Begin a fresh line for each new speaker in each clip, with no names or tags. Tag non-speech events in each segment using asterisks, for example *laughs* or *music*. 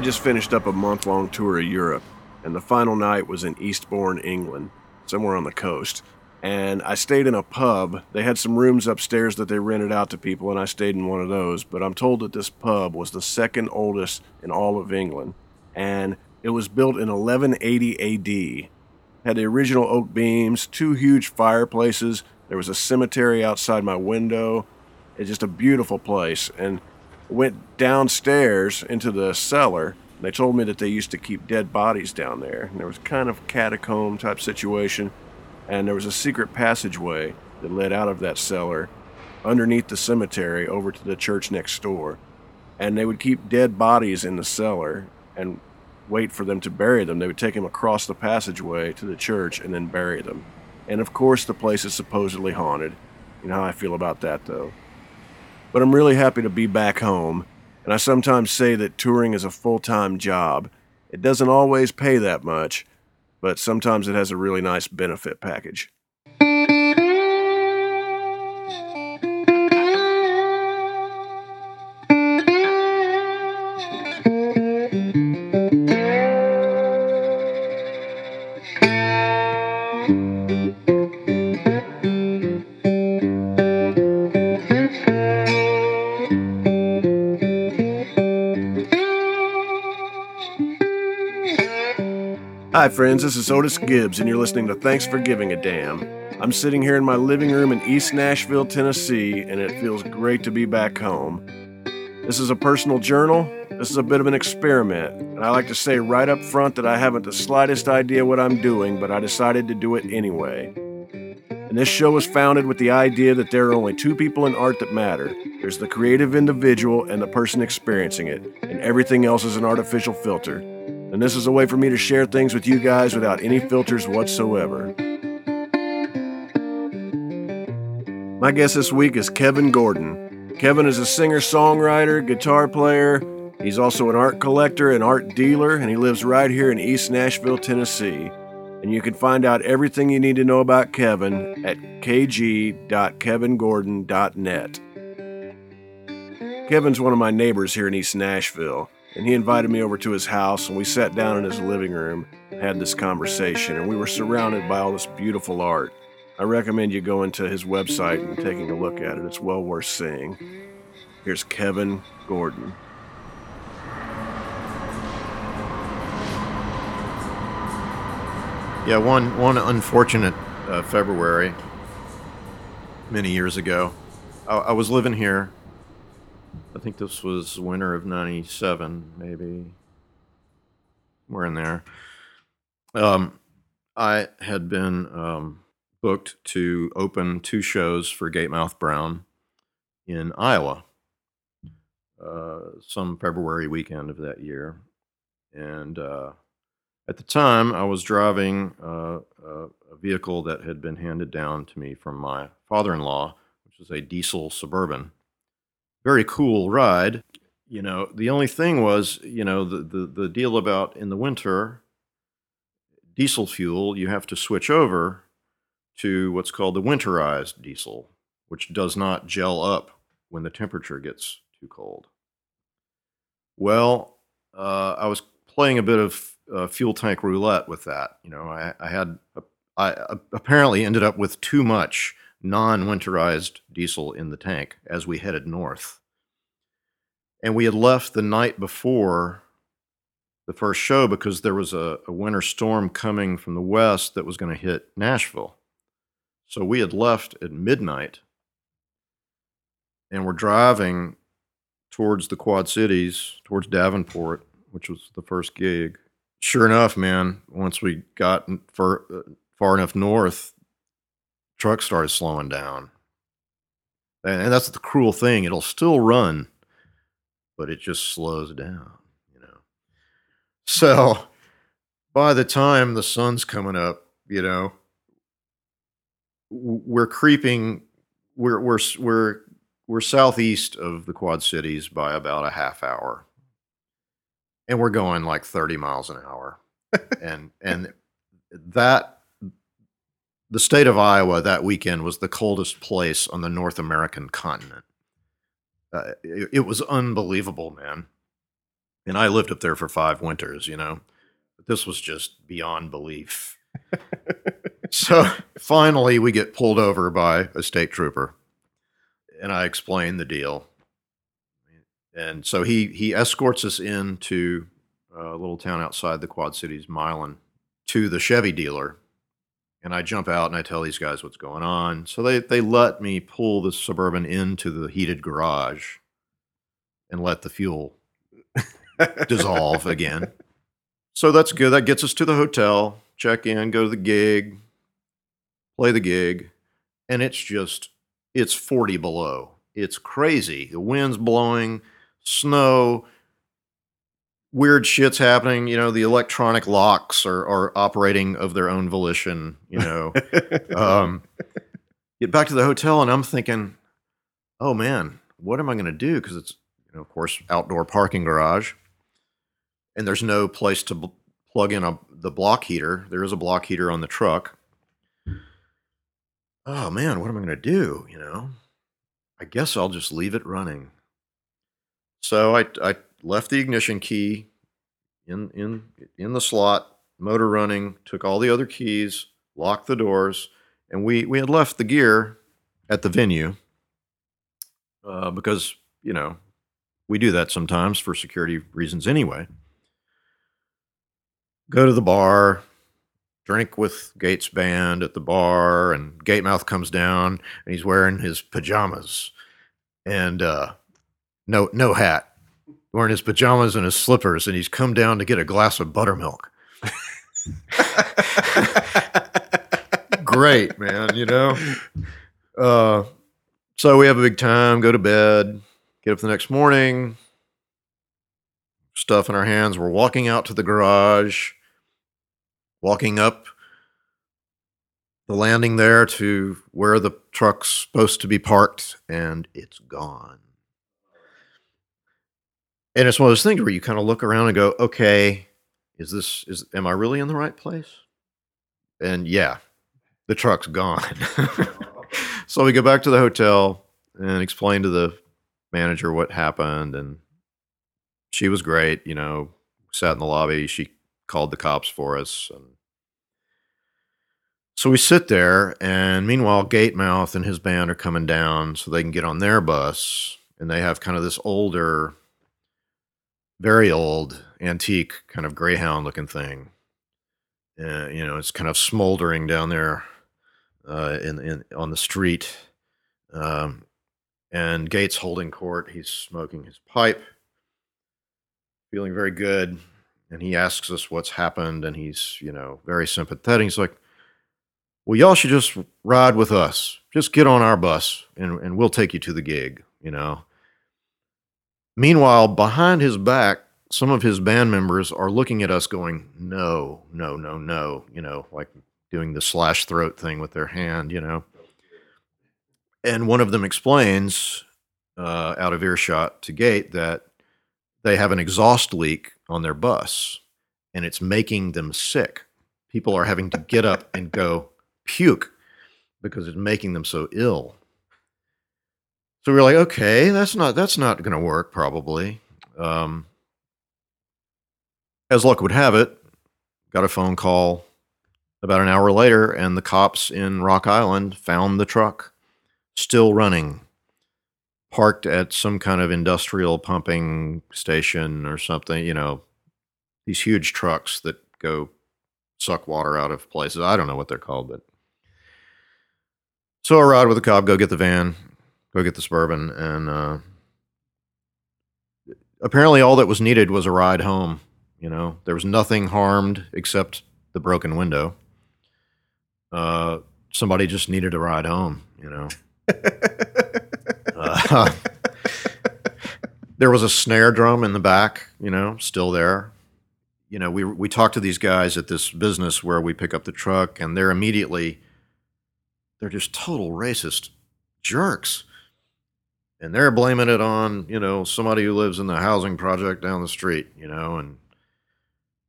I just finished up a month long tour of Europe, and the final night was in Eastbourne, England, somewhere on the coast. And I stayed in a pub. They had some rooms upstairs that they rented out to people, and I stayed in one of those. But I'm told that this pub was the second oldest in all of England, and it was built in 1180 AD. Had the original oak beams, two huge fireplaces. There was a cemetery outside my window. It's just a beautiful place. And went downstairs into the cellar. They told me that they used to keep dead bodies down there. And there was kind of catacomb type situation. And there was a secret passageway that led out of that cellar underneath the cemetery over to the church next door. And they would keep dead bodies in the cellar and wait for them to bury them. They would take them across the passageway to the church and then bury them. And of course, the place is supposedly haunted. You know how I feel about that, though. But I'm really happy to be back home, and I sometimes say that touring is a full time job. It doesn't always pay that much, but sometimes it has a really nice benefit package. Friends, this is Otis Gibbs, and you're listening to Thanks for Giving a Damn. I'm sitting here in my living room in East Nashville, Tennessee, and it feels great to be back home. This is a personal journal. This is a bit of an experiment, and I like to say right up front that I haven't the slightest idea what I'm doing, but I decided to do it anyway. And this show was founded with the idea that there are only two people in art that matter there's the creative individual and the person experiencing it, and everything else is an artificial filter and this is a way for me to share things with you guys without any filters whatsoever. My guest this week is Kevin Gordon. Kevin is a singer songwriter, guitar player. He's also an art collector and art dealer, and he lives right here in East Nashville, Tennessee. And you can find out everything you need to know about Kevin at kg.kevingordon.net. Kevin's one of my neighbors here in East Nashville and he invited me over to his house and we sat down in his living room and had this conversation and we were surrounded by all this beautiful art. I recommend you going to his website and taking a look at it. It's well worth seeing. Here's kevin gordon.
Yeah one one unfortunate uh, february many years ago. I, I was living here I think this was winter of '97, maybe. We're in there. Um, I had been um, booked to open two shows for Gatemouth Brown in Iowa, uh, some February weekend of that year, and uh, at the time I was driving uh, a vehicle that had been handed down to me from my father-in-law, which was a diesel suburban very cool ride. You know, the only thing was, you know, the, the, the deal about in the winter, diesel fuel, you have to switch over to what's called the winterized diesel, which does not gel up when the temperature gets too cold. Well, uh, I was playing a bit of uh, fuel tank roulette with that. You know, I, I had, I apparently ended up with too much non-winterized diesel in the tank as we headed north. And we had left the night before the first show because there was a, a winter storm coming from the west that was going to hit Nashville. So we had left at midnight and we're driving towards the Quad Cities, towards Davenport, which was the first gig. Sure enough, man, once we got uh, far enough north, truck started slowing down. And, that's the cruel thing. It'll still run, but it just slows down, you know. So by the time the sun's coming up, you know, we're creeping we're we're we're we're southeast of the Quad Cities by about a half hour. And we're going like 30 miles an hour. and and that the state of Iowa that weekend was the coldest place on the North American continent. Uh, it, it, was unbelievable, man. And I lived up there for five winters, you know. But this was just beyond belief. *laughs* so finally, we get pulled over by a state trooper, and I explain the deal. And so he he escorts us into a little town outside the Quad Cities, Milan, to the Chevy dealer. And I jump out and I tell these guys what's going on. So they they let me pull the suburban into the heated garage and let the fuel *laughs* dissolve again. So that's good. That gets us to the hotel, check in, go to the gig, play the gig, and it's just it's 40 below. It's crazy. The wind's blowing, snow, weird shit's happening. You know, the electronic locks are, are operating of their own volition, you know. *laughs* um, get back to the hotel, and I'm thinking, oh man, what am I going to do? Because it's, you know, of course, outdoor parking garage, and there's no place to bl- plug in a, the block heater. There is a block heater on the truck. Oh man, what am I going to do? You know, I guess I'll just leave it running. So I, I left the ignition key in in in the slot, motor running, took all the other keys, locked the doors, and we we had left the gear at the venue uh, because you know we do that sometimes for security reasons anyway. Go to the bar, drink with Gates band at the bar, and Gatemouth comes down and he's wearing his pajamas and uh, no no hat, wearing his pajamas and his slippers, and he's come down to get a glass of buttermilk. *laughs* Great, man, you know. Uh, so we have a big time, go to bed, get up the next morning, stuff in our hands. We're walking out to the garage, walking up the landing there to where the truck's supposed to be parked, and it's gone. And it's one of those things where you kind of look around and go, okay, is this is am I really in the right place? And yeah, the truck's gone. *laughs* so we go back to the hotel and explain to the manager what happened and she was great, you know, sat in the lobby, she called the cops for us and so we sit there, and meanwhile, Gatemouth and his band are coming down so they can get on their bus. And they have kind of this older, very old, antique, kind of Greyhound looking thing. Uh, you know, it's kind of smoldering down there uh, in, in on the street. Um, and Gates holding court. He's smoking his pipe, feeling very good. And he asks us what's happened, and he's, you know, very sympathetic. He's like, well, y'all should just ride with us. Just get on our bus and, and we'll take you to the gig, you know. Meanwhile, behind his back, some of his band members are looking at us going, no, no, no, no, you know, like doing the slash throat thing with their hand, you know. And one of them explains uh, out of earshot to Gate that they have an exhaust leak on their bus and it's making them sick. People are having to get up and go puke because it's making them so ill. So we are like, okay, that's not that's not going to work probably. Um, as luck would have it, got a phone call about an hour later, and the cops in Rock Island found the truck still running, parked at some kind of industrial pumping station or something. You know, these huge trucks that go suck water out of places. I don't know what they're called, but so I ride with the cop, go get the van, go get the suburban, and uh, apparently all that was needed was a ride home. You know, there was nothing harmed except the broken window. Uh, somebody just needed a ride home. You know. uh, *laughs* there was a snare drum in the back. You know, still there. You know, we we talked to these guys at this business where we pick up the truck, and they're immediately they're just total racist jerks. And they're blaming it on, you know, somebody who lives in the housing project down the street, you know, and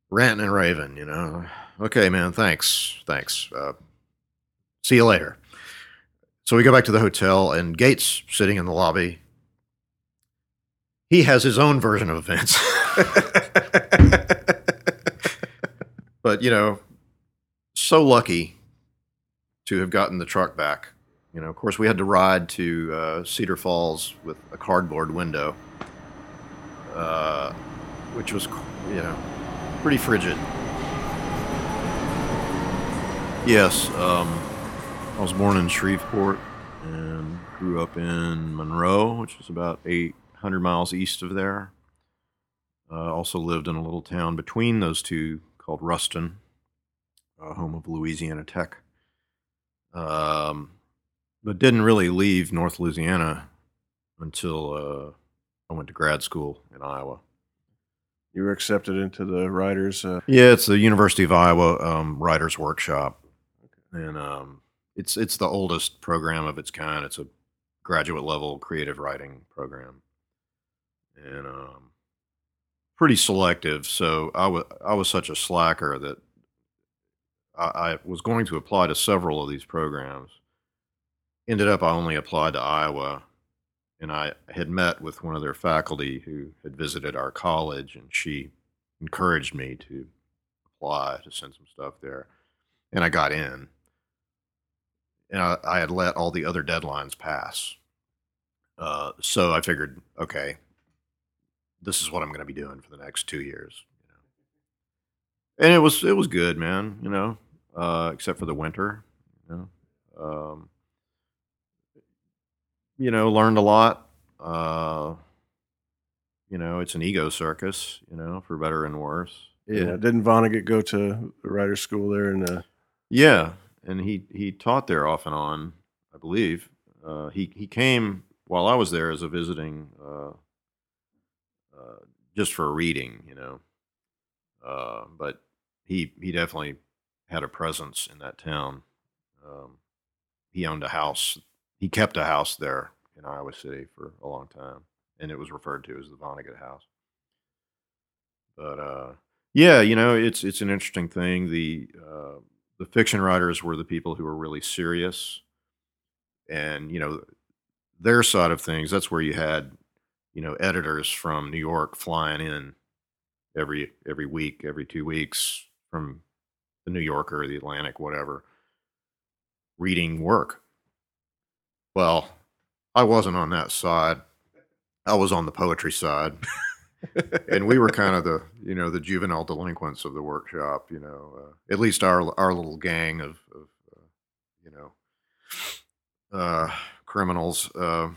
ranting and raving, you know. Okay, man, thanks. Thanks. Uh, see you later. So we go back to the hotel, and Gates sitting in the lobby. he has his own version of events. *laughs* but you know, so lucky to have gotten the truck back. You know, of course, we had to ride to uh, Cedar Falls with a cardboard window, uh, which was, you know, pretty frigid. Yes, um, I was born in Shreveport and grew up in Monroe, which is about 800 miles east of there. Uh, also lived in a little town between those two called Ruston, uh, home of Louisiana Tech. Um, but didn't really leave North Louisiana until uh, I went to grad school in Iowa.
You were accepted into the writers. Uh,
Yeah, it's the University of Iowa um, Writers Workshop, and um, it's it's the oldest program of its kind. It's a graduate level creative writing program, and um, pretty selective. So I was I was such a slacker that I, I was going to apply to several of these programs. Ended up I only applied to Iowa, and I had met with one of their faculty who had visited our college, and she encouraged me to apply to send some stuff there, and I got in. And I, I had let all the other deadlines pass, uh, so I figured, okay, this is what I'm going to be doing for the next two years. You know? And it was it was good, man. You know, uh, except for the winter. You know, um, you know, learned a lot. Uh, you know, it's an ego circus. You know, for better and worse.
yeah. Didn't Vonnegut go to the writers' school there? And uh,
Yeah, and he he taught there off and on, I believe. Uh, he he came while I was there as a visiting, uh, uh, just for a reading, you know. Uh, but he he definitely had a presence in that town. Um, he owned a house. He kept a house there in Iowa City for a long time, and it was referred to as the Vonnegut House. But uh, yeah, you know, it's it's an interesting thing. The uh, the fiction writers were the people who were really serious, and you know, their side of things. That's where you had, you know, editors from New York flying in every every week, every two weeks from the New Yorker, the Atlantic, whatever, reading work. Well, I wasn't on that side. I was on the poetry side. *laughs* and we were kind of the you know the juvenile delinquents of the workshop you know uh, at least our our little gang of, of uh, you know uh, criminals uh,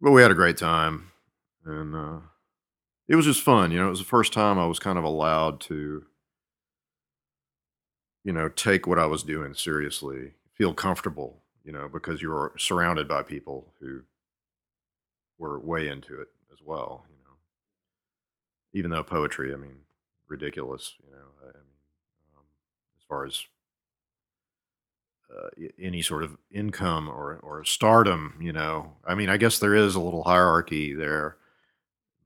but we had a great time and uh, it was just fun you know it was the first time i was kind of allowed to you know take what i was doing seriously feel comfortable you know because you were surrounded by people who were way into it as well. You know, even though poetry, I mean, ridiculous. You know, I mean, um, as far as uh, any sort of income or or stardom, you know, I mean, I guess there is a little hierarchy there,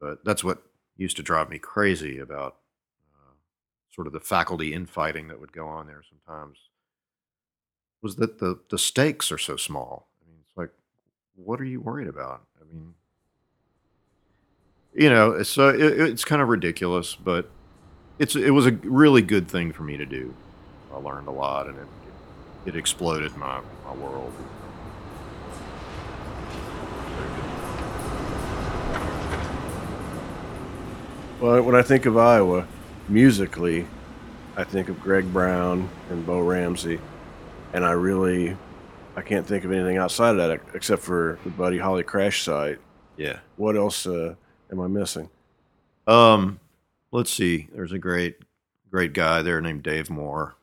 but that's what used to drive me crazy about uh, sort of the faculty infighting that would go on there sometimes. Was that the the stakes are so small? I mean, it's like, what are you worried about? I mean, you know, so uh, it, it's kind of ridiculous, but it's it was a really good thing for me to do. I learned a lot, and it it, it exploded my my world.
well, when I think of Iowa, musically, I think of Greg Brown and Bo Ramsey, and I really, I can't think of anything outside of that except for the Buddy Holly crash site.
Yeah.
What else uh, am I missing?
Um, let's see. There's a great great guy there named Dave Moore.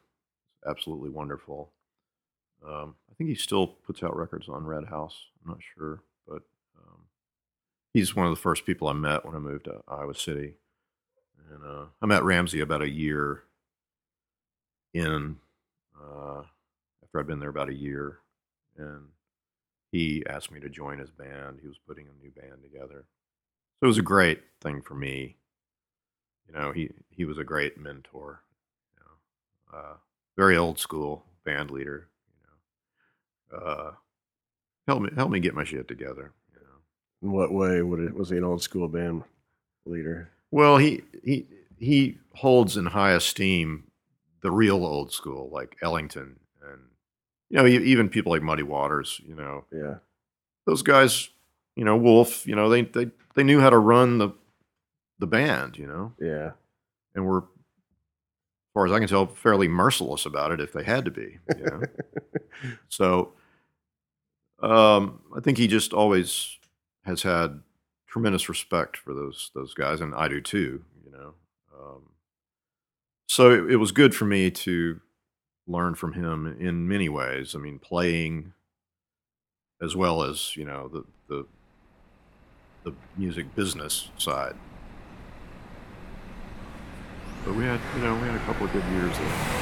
Absolutely wonderful. Um, I think he still puts out records on Red House. I'm not sure, but um, he's one of the first people I met when I moved to Iowa City. And uh, I met Ramsey about a year in uh, after I'd been there about a year, and he asked me to join his band. He was putting a new band together, so it was a great thing for me. You know, he he was a great mentor. You know, uh, very old school band leader. You know, uh, help me help me get my shit together. You know,
In what way would it was he an old school band leader?
Well, he he he holds in high esteem the real old school, like Ellington, and you know even people like Muddy Waters. You know
Yeah.
those guys. You know Wolf. You know they they they knew how to run the the band. You know,
Yeah.
and were, as far as I can tell, fairly merciless about it if they had to be. You know, *laughs* so um, I think he just always has had tremendous respect for those those guys, and I do too. You know, um, so it, it was good for me to learn from him in many ways. I mean, playing as well as you know the the the music business side. But we had you know we had a couple of good years there.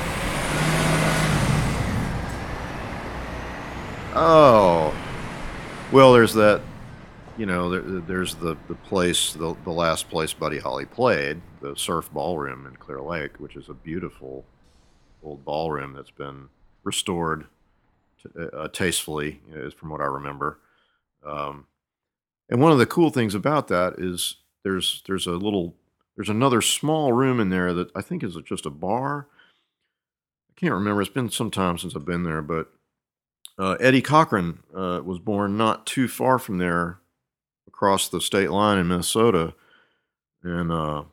Oh, well, there's that. You know, there, there's the the place, the the last place Buddy Holly played, the Surf Ballroom in Clear Lake, which is a beautiful old ballroom that's been restored to, uh, tastefully, is from what I remember. Um, and one of the cool things about that is there's there's a little there's another small room in there that I think is just a bar. I can't remember. It's been some time since I've been there, but uh, Eddie Cochran uh, was born not too far from there, across the state line in Minnesota, and uh,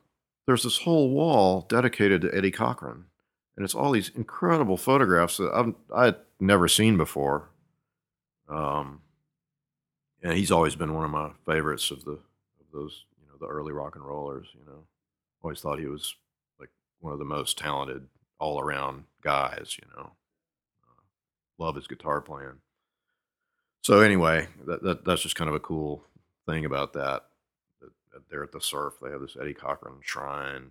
there's this whole wall dedicated to Eddie Cochran, and it's all these incredible photographs that I've I'd never seen before. Um, and he's always been one of my favorites of the of those you know the early rock and rollers. You know, always thought he was like one of the most talented all around guys. You know, uh, love his guitar playing. So anyway, that, that that's just kind of a cool thing about that. that, that There at the surf, they have this Eddie Cochran shrine.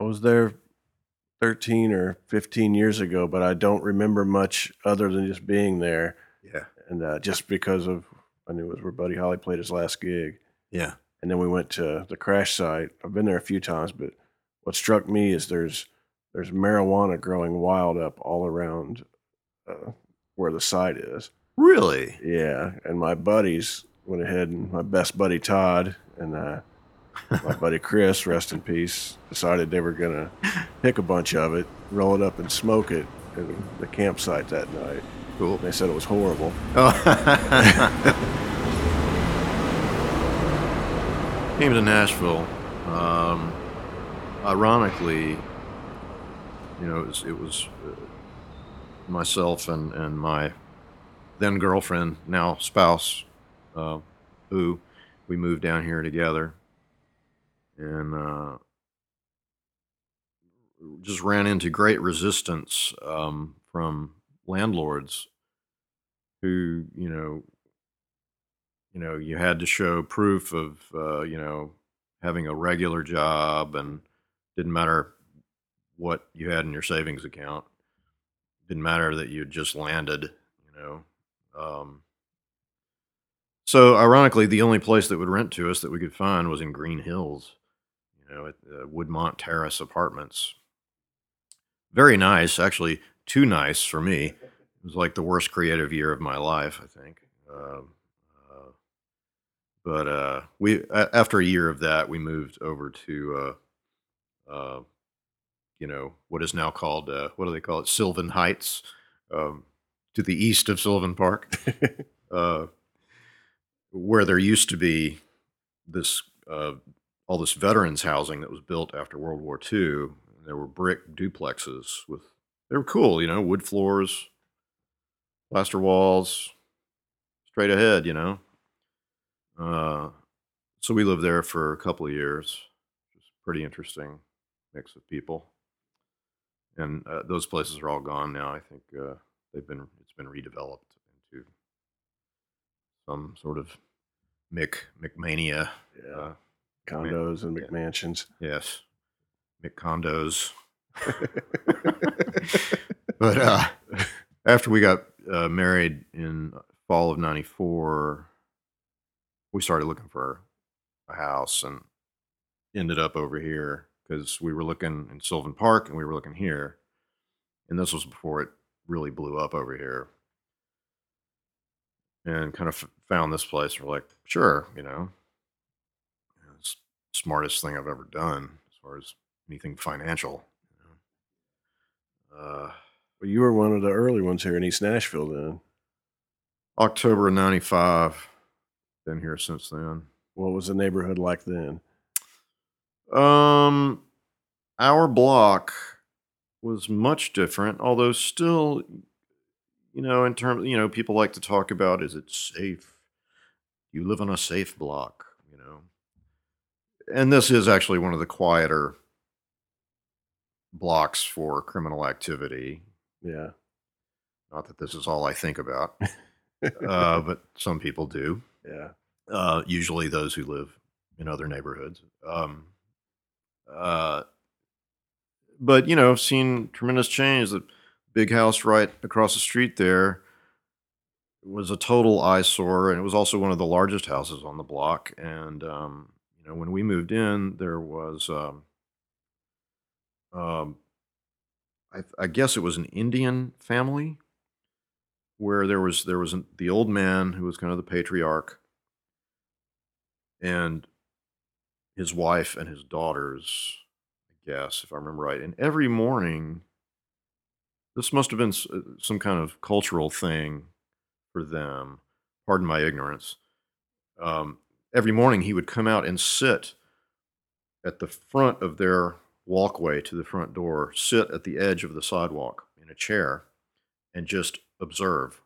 I was there 13 or 15 years ago, but I don't remember much other than just being there.
Yeah,
And uh, just because of, I knew it was where Buddy Holly played his last gig.
yeah,
And then we went to the crash site. I've been there a few times, but what struck me is there's there's marijuana growing wild up all around uh, where the site is.
really.
Yeah, and my buddies went ahead and my best buddy Todd and uh, my buddy Chris, rest in peace, decided they were gonna pick a bunch of it, roll it up, and smoke it at the campsite that night.
Cool.
They said it was horrible. *laughs*
Came to Nashville. Um, ironically, you know, it was, it was uh, myself and, and my then girlfriend, now spouse, uh, who we moved down here together. And uh, just ran into great resistance um, from landlords who, you know, you know, you had to show proof of, uh, you know, having a regular job and didn't matter what you had in your savings account. Didn't matter that you just landed, you know. Um, so, ironically, the only place that would rent to us that we could find was in Green Hills, you know, at uh, Woodmont Terrace Apartments. Very nice, actually, too nice for me. It was like the worst creative year of my life, I think. Um, uh, but uh, we after a year of that, we moved over to uh, uh, you know what is now called uh, what do they call it, Sylvan Heights, um, to the east of Sylvan Park, *laughs* uh, where there used to be this uh, all this veterans housing that was built after World War II. There were brick duplexes with they were cool, you know, wood floors, plaster walls, straight ahead, you know. Uh, so we lived there for a couple of years. Just pretty interesting mix of people, and uh, those places are all gone now. I think uh, they've been it's been redeveloped into some sort of Mick McMania.
Yeah,
Uh,
condos and. McMansions.
yes, Mick condos. *laughs* but uh, after we got uh, married in fall of '94, we started looking for a house and ended up over here because we were looking in Sylvan Park and we were looking here, and this was before it really blew up over here. And kind of f- found this place. We're like, sure, you know, smartest thing I've ever done as far as anything financial. You know. uh,
Well, you were one of the early ones here in East Nashville then.
October of '95. Been here since then.
What was the neighborhood like then?
Um, our block was much different, although still, you know, in terms, you know, people like to talk about is it safe? You live on a safe block. And this is actually one of the quieter blocks for criminal activity.
Yeah.
Not that this is all I think about, *laughs* uh, but some people do.
yeah.
uh, usually those who live in other neighborhoods. Um, uh, but you know, I've seen tremendous change. The big house right across the street there was a total eyesore, and it was also one of the largest houses on the block. And um, you know, when we moved in, there was, um, um, I, I guess it was an Indian family where there was there was an, the old man who was kind of the patriarch and his wife and his daughters, I guess, if I remember right. And every morning, this must have been uh, some kind of cultural thing for them. Pardon my ignorance. Um, every morning, he would come out and sit at the front of their walkway to the front door, sit at the edge of the sidewalk in a chair, and just observe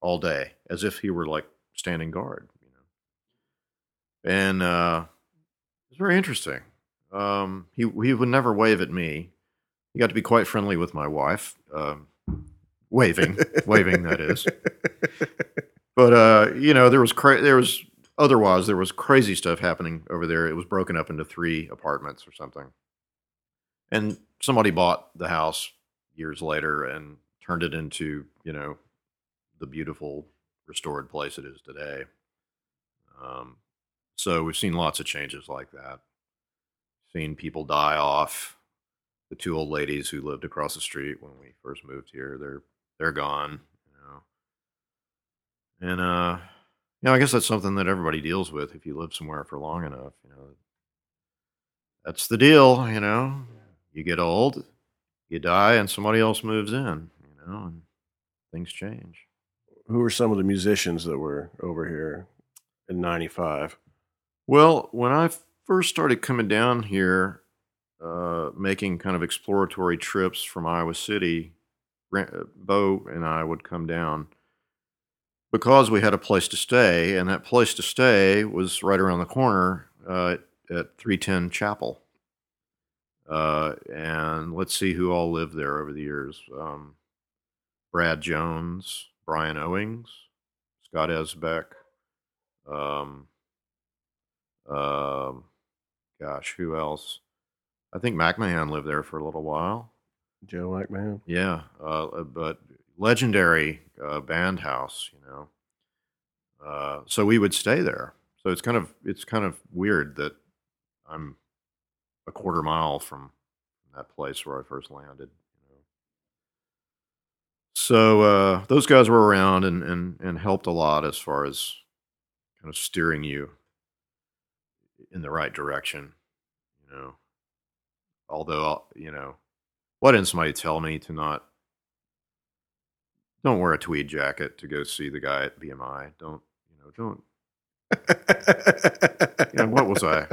all day as if he were like standing guard. You know and uh, it was very interesting. Um, he he would never wave at me. He got to be quite friendly with my wife, um, waving, waving that is. *laughs* But uh, you know, there was cra- there was otherwise there was crazy stuff happening over there. It was broken up into three apartments or something, and somebody bought the house years later and turned it into you know the beautiful restored place it is today. Um, so we've seen lots of changes like that. Seen people die off. The two old ladies who lived across the street when we first moved here, they're they're gone. You know, and uh, you know, I guess that's something that everybody deals with if you live somewhere for long enough. You know, that's the deal. You know, you get old, you die, and somebody else moves in. You know, and things change.
Who were some of the musicians that were over here in 95?
Well, when I first started coming down here, uh, making kind of exploratory trips from Iowa City, uh, Bo and I would come down because we had a place to stay, and that place to stay was right around the corner uh, at 310 Chapel. Uh, and let's see who all lived there over the years um, Brad Jones, Brian Owings, Scott Esbeck. Um, um, gosh, who else? I think McMahon lived there for a little while.
Joe McMahon?
Yeah, uh, uh, but legendary uh, band house, you know. Uh, so we would stay there. So it's kind of it's kind of weird that I'm a quarter mile from that place where I first landed. You know. So uh, those guys were around and, and and helped a lot as far as kind of steering you in the right direction. You know, although you know, why didn't somebody tell me to not? Don't wear a tweed jacket to go see the guy at BMI. Don't you know? Don't. You know, what was I?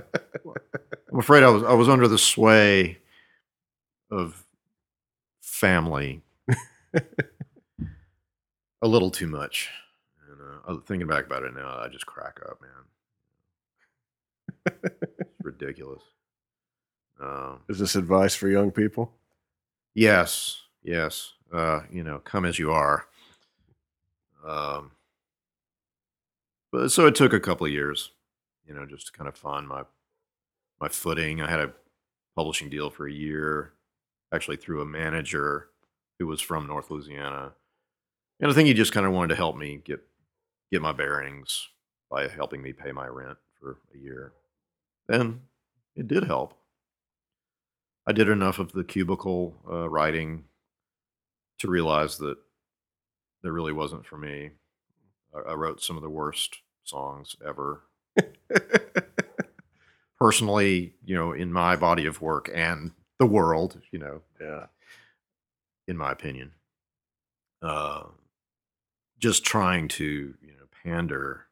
I'm afraid I was I was under the sway of family a little too much. And uh, thinking back about it now, I just crack up, man. It's ridiculous. Um,
Is this advice for young people?
Yes, yes. Uh, you know, come as you are. Um, but so it took a couple of years, you know, just to kind of find my my footing. I had a publishing deal for a year, actually through a manager who was from North Louisiana, and I think he just kind of wanted to help me get get my bearings by helping me pay my rent for a year. And it did help. I did enough of the cubicle uh, writing to realize that that really wasn't for me. I, I wrote some of the worst songs ever. Personally, you know, in my body of work and the world, you know,
Yeah.
in my opinion. Uh, just trying to, you know, pander,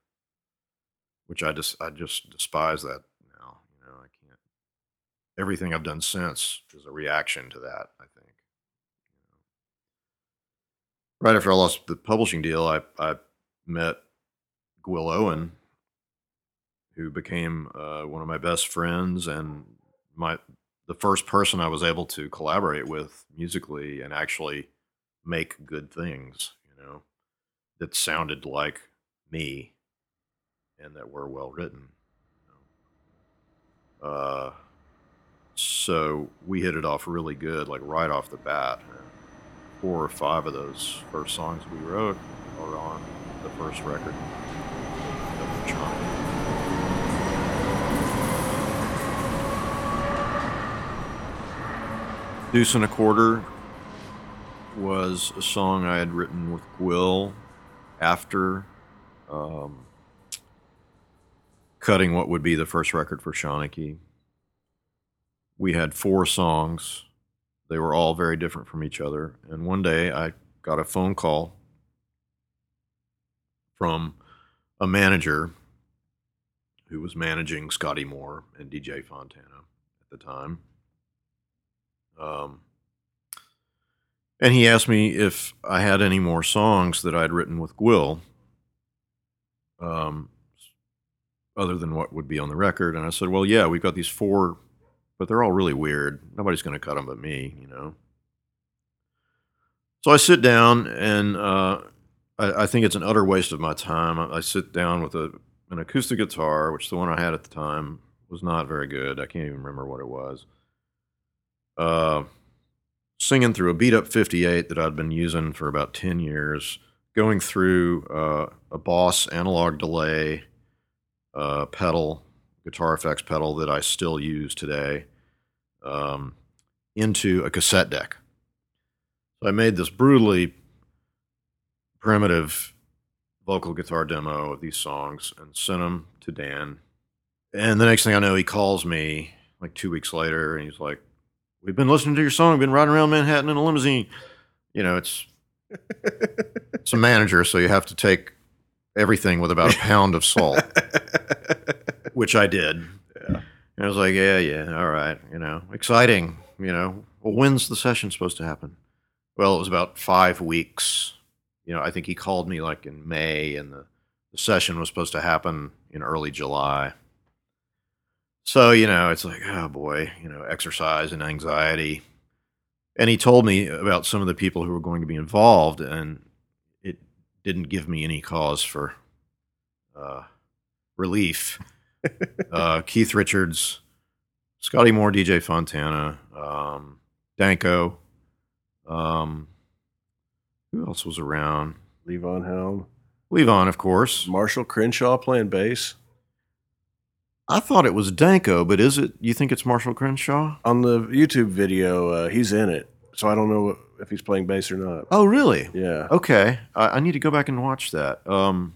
which I just I just despise that now. You know, I can't. Everything I've done since is a reaction to that. I think. Right after I lost the publishing deal, I I met Gwil Owen, who became uh, one of my best friends and my the first person I was able to collaborate with musically and actually make good things, you know, that sounded like me and that were well written. you know. Uh, so we hit it off really good, like right off the bat. Four or five of those first songs we wrote are on the first record of the. Deuce and a Quarter was a song I had written with Gwil after um, cutting what would be the first record for Shanachie. We had four songs. They were all very different from each other. And one day I got a phone call from a manager who was managing Scotty Moore and DJ Fontana at the time. Um, and he asked me if I had any more songs that I'd written with Gwil, um, other than what would be on the record. And I said, "Well, yeah, we've got these four, but they're all really weird. Nobody's going to cut them but me, you know." So I sit down, and uh, I, I think it's an utter waste of my time. I, I sit down with a, an acoustic guitar, which the one I had at the time was not very good. I can't even remember what it was uh, singing through a beat up 58 that I'd been using for about 10 years, going through uh, a Boss analog delay uh, pedal, guitar effects pedal that I still use today, um, into a cassette deck. So I made this brutally primitive vocal guitar demo of these songs and sent them to Dan. And the next thing I know, he calls me like two weeks later and he's like, We've been listening to your song, been riding around Manhattan in a limousine. You know, it's *laughs* it's a manager, so you have to take everything with about a pound of salt, *laughs* which I did.
Yeah.
And I was like, yeah, yeah, all right, you know, exciting, you know. Well, when's the session supposed to happen? Well, it was about five weeks. You know, I think he called me like in May, and the, the session was supposed to happen in early July. So, you know, it's like, oh boy, you know, exercise and anxiety. And he told me about some of the people who were going to be involved, and it didn't give me any cause for uh, relief. Uh, Keith Richards, Scotty Moore, DJ Fontana, um, Danko. Um, who else was around?
Levon Helm.
Levon, of course.
Marshall Crenshaw playing bass.
I thought it was Danko, but is it? You think it's Marshall Crenshaw?
On the YouTube video, uh, he's in it. So I don't know if he's playing bass or not.
Oh, really?
Yeah.
Okay, I, I need to go back and watch that. Um,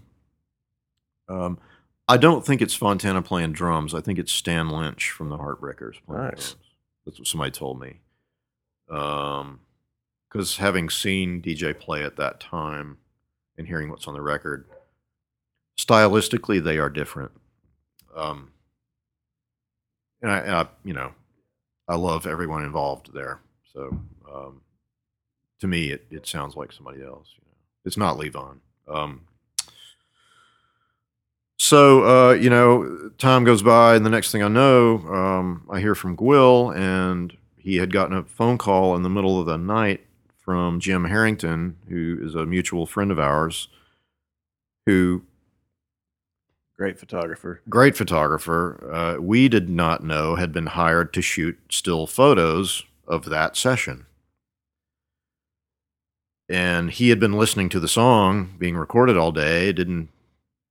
um, I don't think it's Fontana playing drums. I think it's Stan Lynch from the Heartbreakers playing
Nice.
drums. That's what somebody told me. Um, because having seen DJ play at that time and hearing what's on the record, stylistically they are different. Um, and I, and I, you know, I love everyone involved there. So um, to me, it, it sounds like somebody else. You know, it's not Levon. Um, so uh, you know, time goes by, and the next thing I know, um, I hear from Gwil, and he had gotten a phone call in the middle of the night from Jim Herrington, who is a mutual friend of ours, who
Great photographer.
great photographer. Uh, we did not know had been hired to shoot still photos of that session. And he had been listening to the song being recorded all day, didn't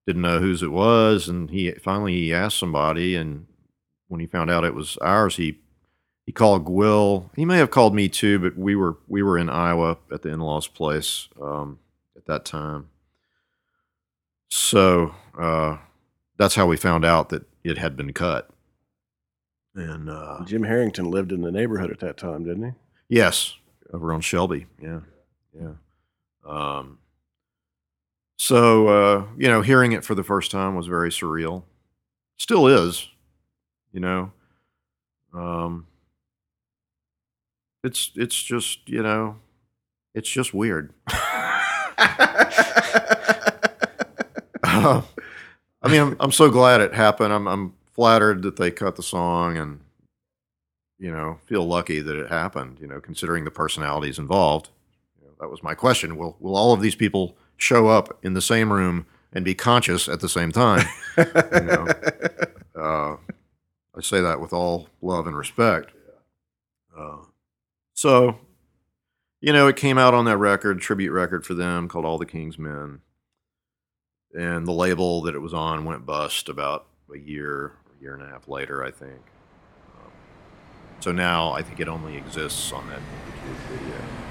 didn't know whose it was, and he finally he asked somebody, and when he found out it was ours, he he called Gwil. He may have called me too, but we were we were in Iowa at the in-laws' place um, at that time So uh, that's how we found out that it had been cut. And uh,
Jim Herrington lived in the neighborhood at that time, didn't he?
yes, over on Shelby. Yeah, yeah. Um, so uh, you know, hearing it for the first time was very surreal. Still is, you know. Um, it's it's just you know, it's just weird. Uh, *laughs* I mean, I'm, I'm so glad it happened. I'm, I'm flattered that they cut the song and, you know, feel lucky that it happened, you know, considering the personalities involved. You know, that was my question. Will, will all of these people show up in the same room and be conscious at the same time? You know, *laughs* uh, I say that with all love and respect. Uh, so, you know, it came out on that record, tribute record for them called All the King's Men and the label that it was on went bust about a year, a year and a half later, I think. Um, so now I think it only exists on that YouTube video.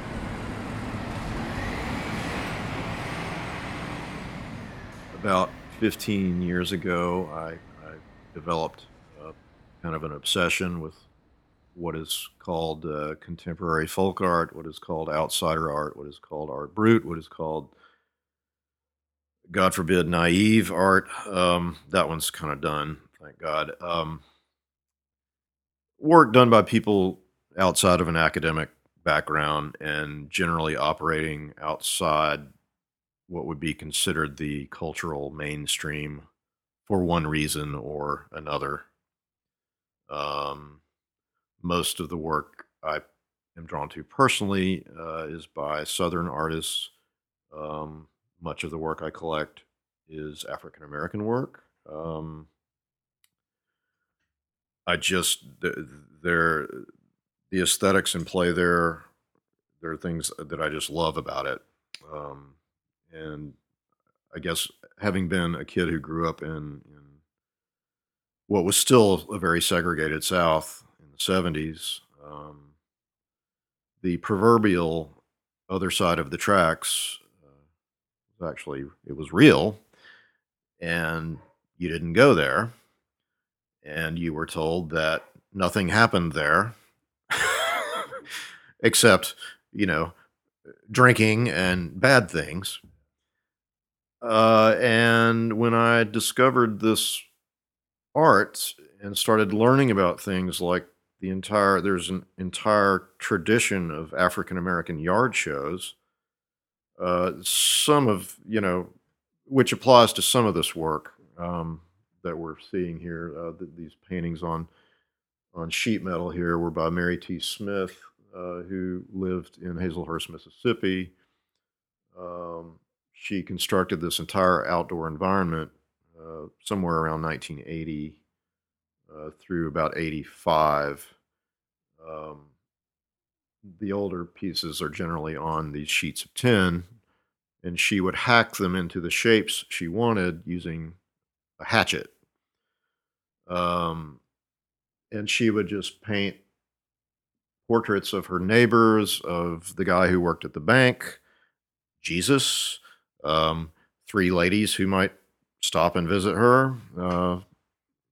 About 15 years ago, I, I developed kind of an obsession with what is called uh, contemporary folk art, what is called outsider art, what is called art brut, what is called God forbid, naive art. Um, that one's kind of done, thank God. Um, work done by people outside of an academic background and generally operating outside what would be considered the cultural mainstream for one reason or another. Um, most of the work I am drawn to personally uh, is by Southern artists. Um, much of the work I collect is African American work. Um, I just they're the aesthetics in play there. There are things that I just love about it, um, and I guess having been a kid who grew up in, in what was still a very segregated South in the '70s, um, the proverbial other side of the tracks actually it was real and you didn't go there and you were told that nothing happened there *laughs* except you know drinking and bad things uh, and when i discovered this art and started learning about things like the entire there's an entire tradition of african american yard shows uh, some of you know, which applies to some of this work um, that we're seeing here. Uh, th- these paintings on on sheet metal here were by Mary T. Smith, uh, who lived in Hazlehurst, Mississippi. Um, she constructed this entire outdoor environment uh, somewhere around 1980 uh, through about 85. Um, the older pieces are generally on these sheets of tin, and she would hack them into the shapes she wanted using a hatchet. Um, and she would just paint portraits of her neighbors, of the guy who worked at the bank, Jesus, um, three ladies who might stop and visit her, uh,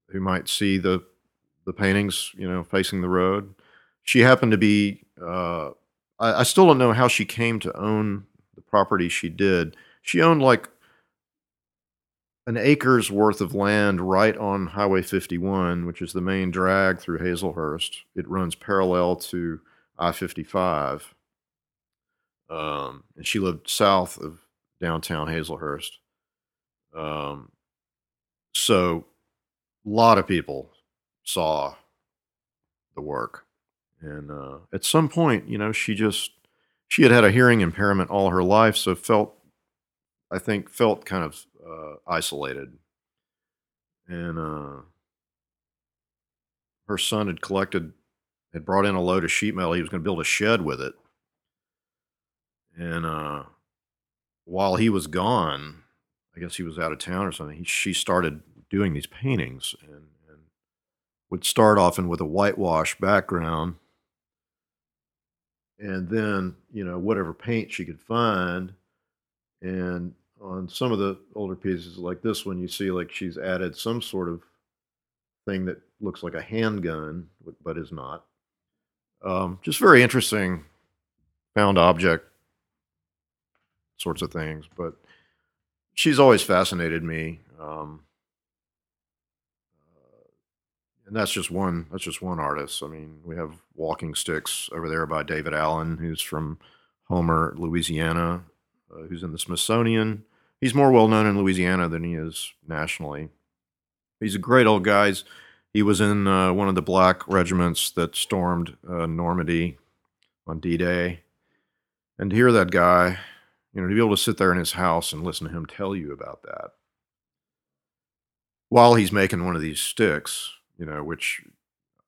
who might see the the paintings, you know, facing the road. She happened to be uh, I, I still don't know how she came to own the property she did. She owned like an acre's worth of land right on Highway 51, which is the main drag through Hazlehurst. It runs parallel to I 55. Um, and she lived south of downtown Hazlehurst. Um, so a lot of people saw the work. And uh, at some point, you know, she just she had had a hearing impairment all her life, so felt I think felt kind of uh, isolated. And uh, her son had collected had brought in a load of sheet metal. He was going to build a shed with it. And uh, while he was gone, I guess he was out of town or something. He, she started doing these paintings and, and would start often with a whitewash background and then you know whatever paint she could find and on some of the older pieces, like this one, you see like she's added some sort of thing that looks like a handgun, but is not. Um, just very interesting found object sorts of things. But she's always fascinated me. Um, uh, and that's just one. That's just one artist. I mean, we have walking sticks over there by David Allen, who's from Homer, Louisiana, uh, who's in the Smithsonian. He's more well known in Louisiana than he is nationally. He's a great old guy. He's, he was in uh, one of the black regiments that stormed uh, Normandy on D Day. And to hear that guy, you know, to be able to sit there in his house and listen to him tell you about that while he's making one of these sticks, you know, which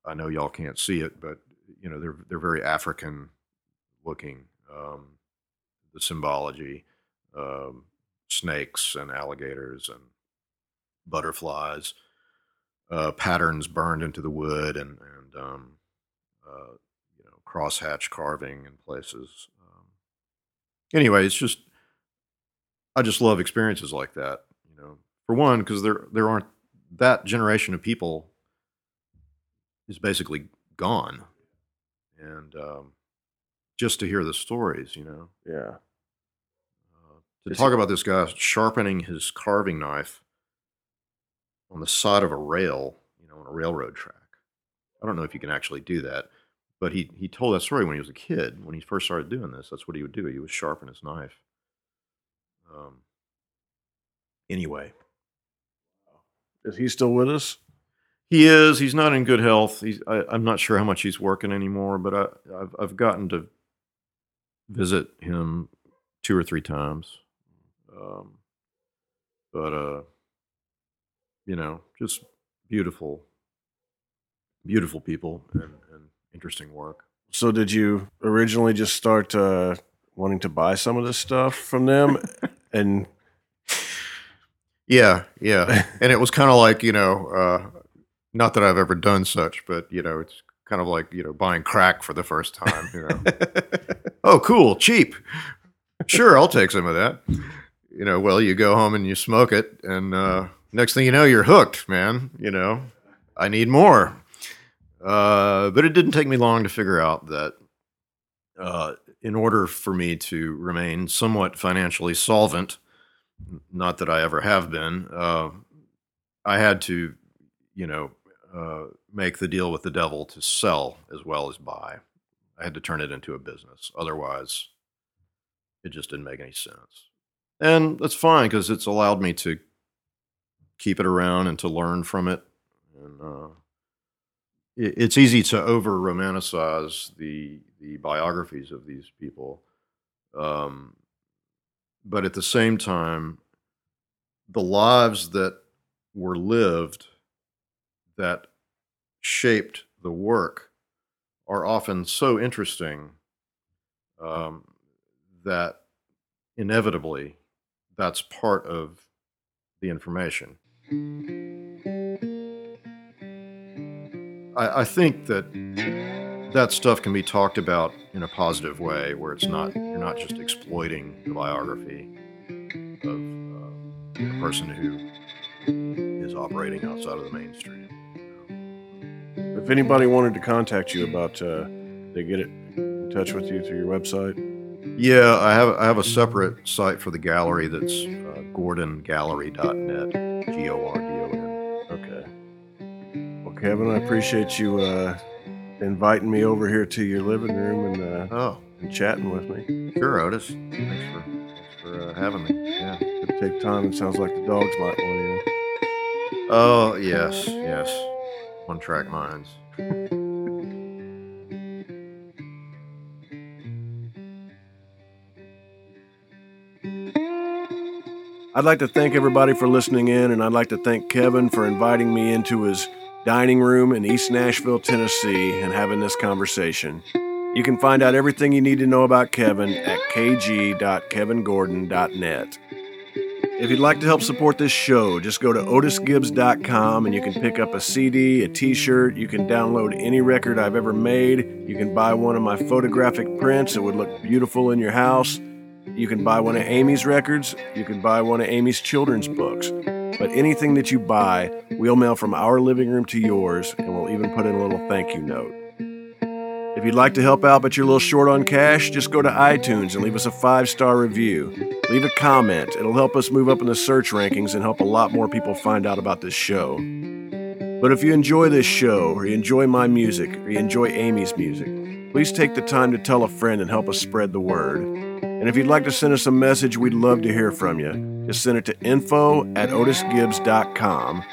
I know y'all can't see it, but you know, they're they're very African looking. Um, the symbology, um, snakes and alligators and butterflies, uh, patterns burned into the wood, and and um, uh, you know, crosshatch carving in places anyway, it's just I just love experiences like that. You know, for one, because there there aren't that generation of people is basically gone, and um, just to hear the stories, you know,
Yeah.
uh, to
Is
talk about this guy sharpening his carving knife on the side of a rail, you know, on a railroad track. I don't know if you can actually do that, but he he told that story when he was a kid. When he first started doing this, that's what he would do. He would sharpen his knife. Um. Anyway,
Is he still with us?
he is. He's not in good health. He's. I, I'm not sure how much he's working anymore, but I, I've I've gotten to visit him two or three times. Um. But uh, you know, just beautiful, beautiful people and, and interesting work.
So did you originally just start uh, wanting to buy some of this stuff from them? *laughs* and
Yeah, yeah. and it was kind of like, you know, uh, not that I've ever done such, but, you know, it's kind of like, you know, buying crack for the first time, you know. *laughs* oh, cool, cheap. Sure, I'll take some of that. You know, well, you go home and you smoke it, and uh, next thing you know, you're hooked, man. You know, I need more. Uh, but it didn't take me long to figure out that uh, in order for me to remain somewhat financially solvent, not that I ever have been, uh, I had to, you know, uh, make the deal with the devil to sell as well as buy. I had to turn it into a business. Otherwise, it just didn't make any sense. And that's fine because it's allowed me to keep it around and to learn from it. And uh, it's easy to over romanticize the the biographies of these people. Um, but at the same time, the lives that were lived that shaped the work are often so interesting um, that inevitably that's part of the information. I, I think that that stuff can be talked about in a positive way, where it's not you're not just exploiting the biography of uh, a person who is operating outside of the mainstream.
if anybody wanted to contact you about, uh, they get it in touch with you through your website.
Yeah, I have I have a separate site for the gallery that's uh, gordongallery.net.
Kevin, I appreciate you uh, inviting me over here to your living room and, uh,
Oh,
and chatting with me.
sure, Otis. Thanks for thanks for uh, having me. Yeah.
It'll take time. It sounds like the dogs might want in.
Oh yes, yes. One track minds.
I'd like to thank everybody for listening in, and I'd like to thank Kevin for inviting me into his dining room in East Nashville, Tennessee, and having this conversation. You can find out everything you need to know about Kevin at kg.kevingordon.net. If you'd like to help support this show, just go to otisgibbs.com and you can pick up a CD, a t shirt. You can download any record I've ever made. You can buy one of my photographic prints. It would look beautiful in your house. You can buy one of Amy's records. You can buy one of Amy's children's books. But anything that you buy, we'll mail from our living room to yours, and we'll even put in a little thank you note. If you'd like to help out but you're a little short on cash, just go to iTunes and leave us a five star review. Leave a comment. It'll help us move up in the search rankings and help a lot more people find out about this show. But if you enjoy this show, or you enjoy my music, or you enjoy Amy's music, please take the time to tell a friend and help us spread the word. And if you'd like to send us a message, we'd love to hear from you. Just send it to info at otisgibbs.com.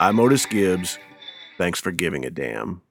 I'm Otis Gibbs. Thanks for giving a damn.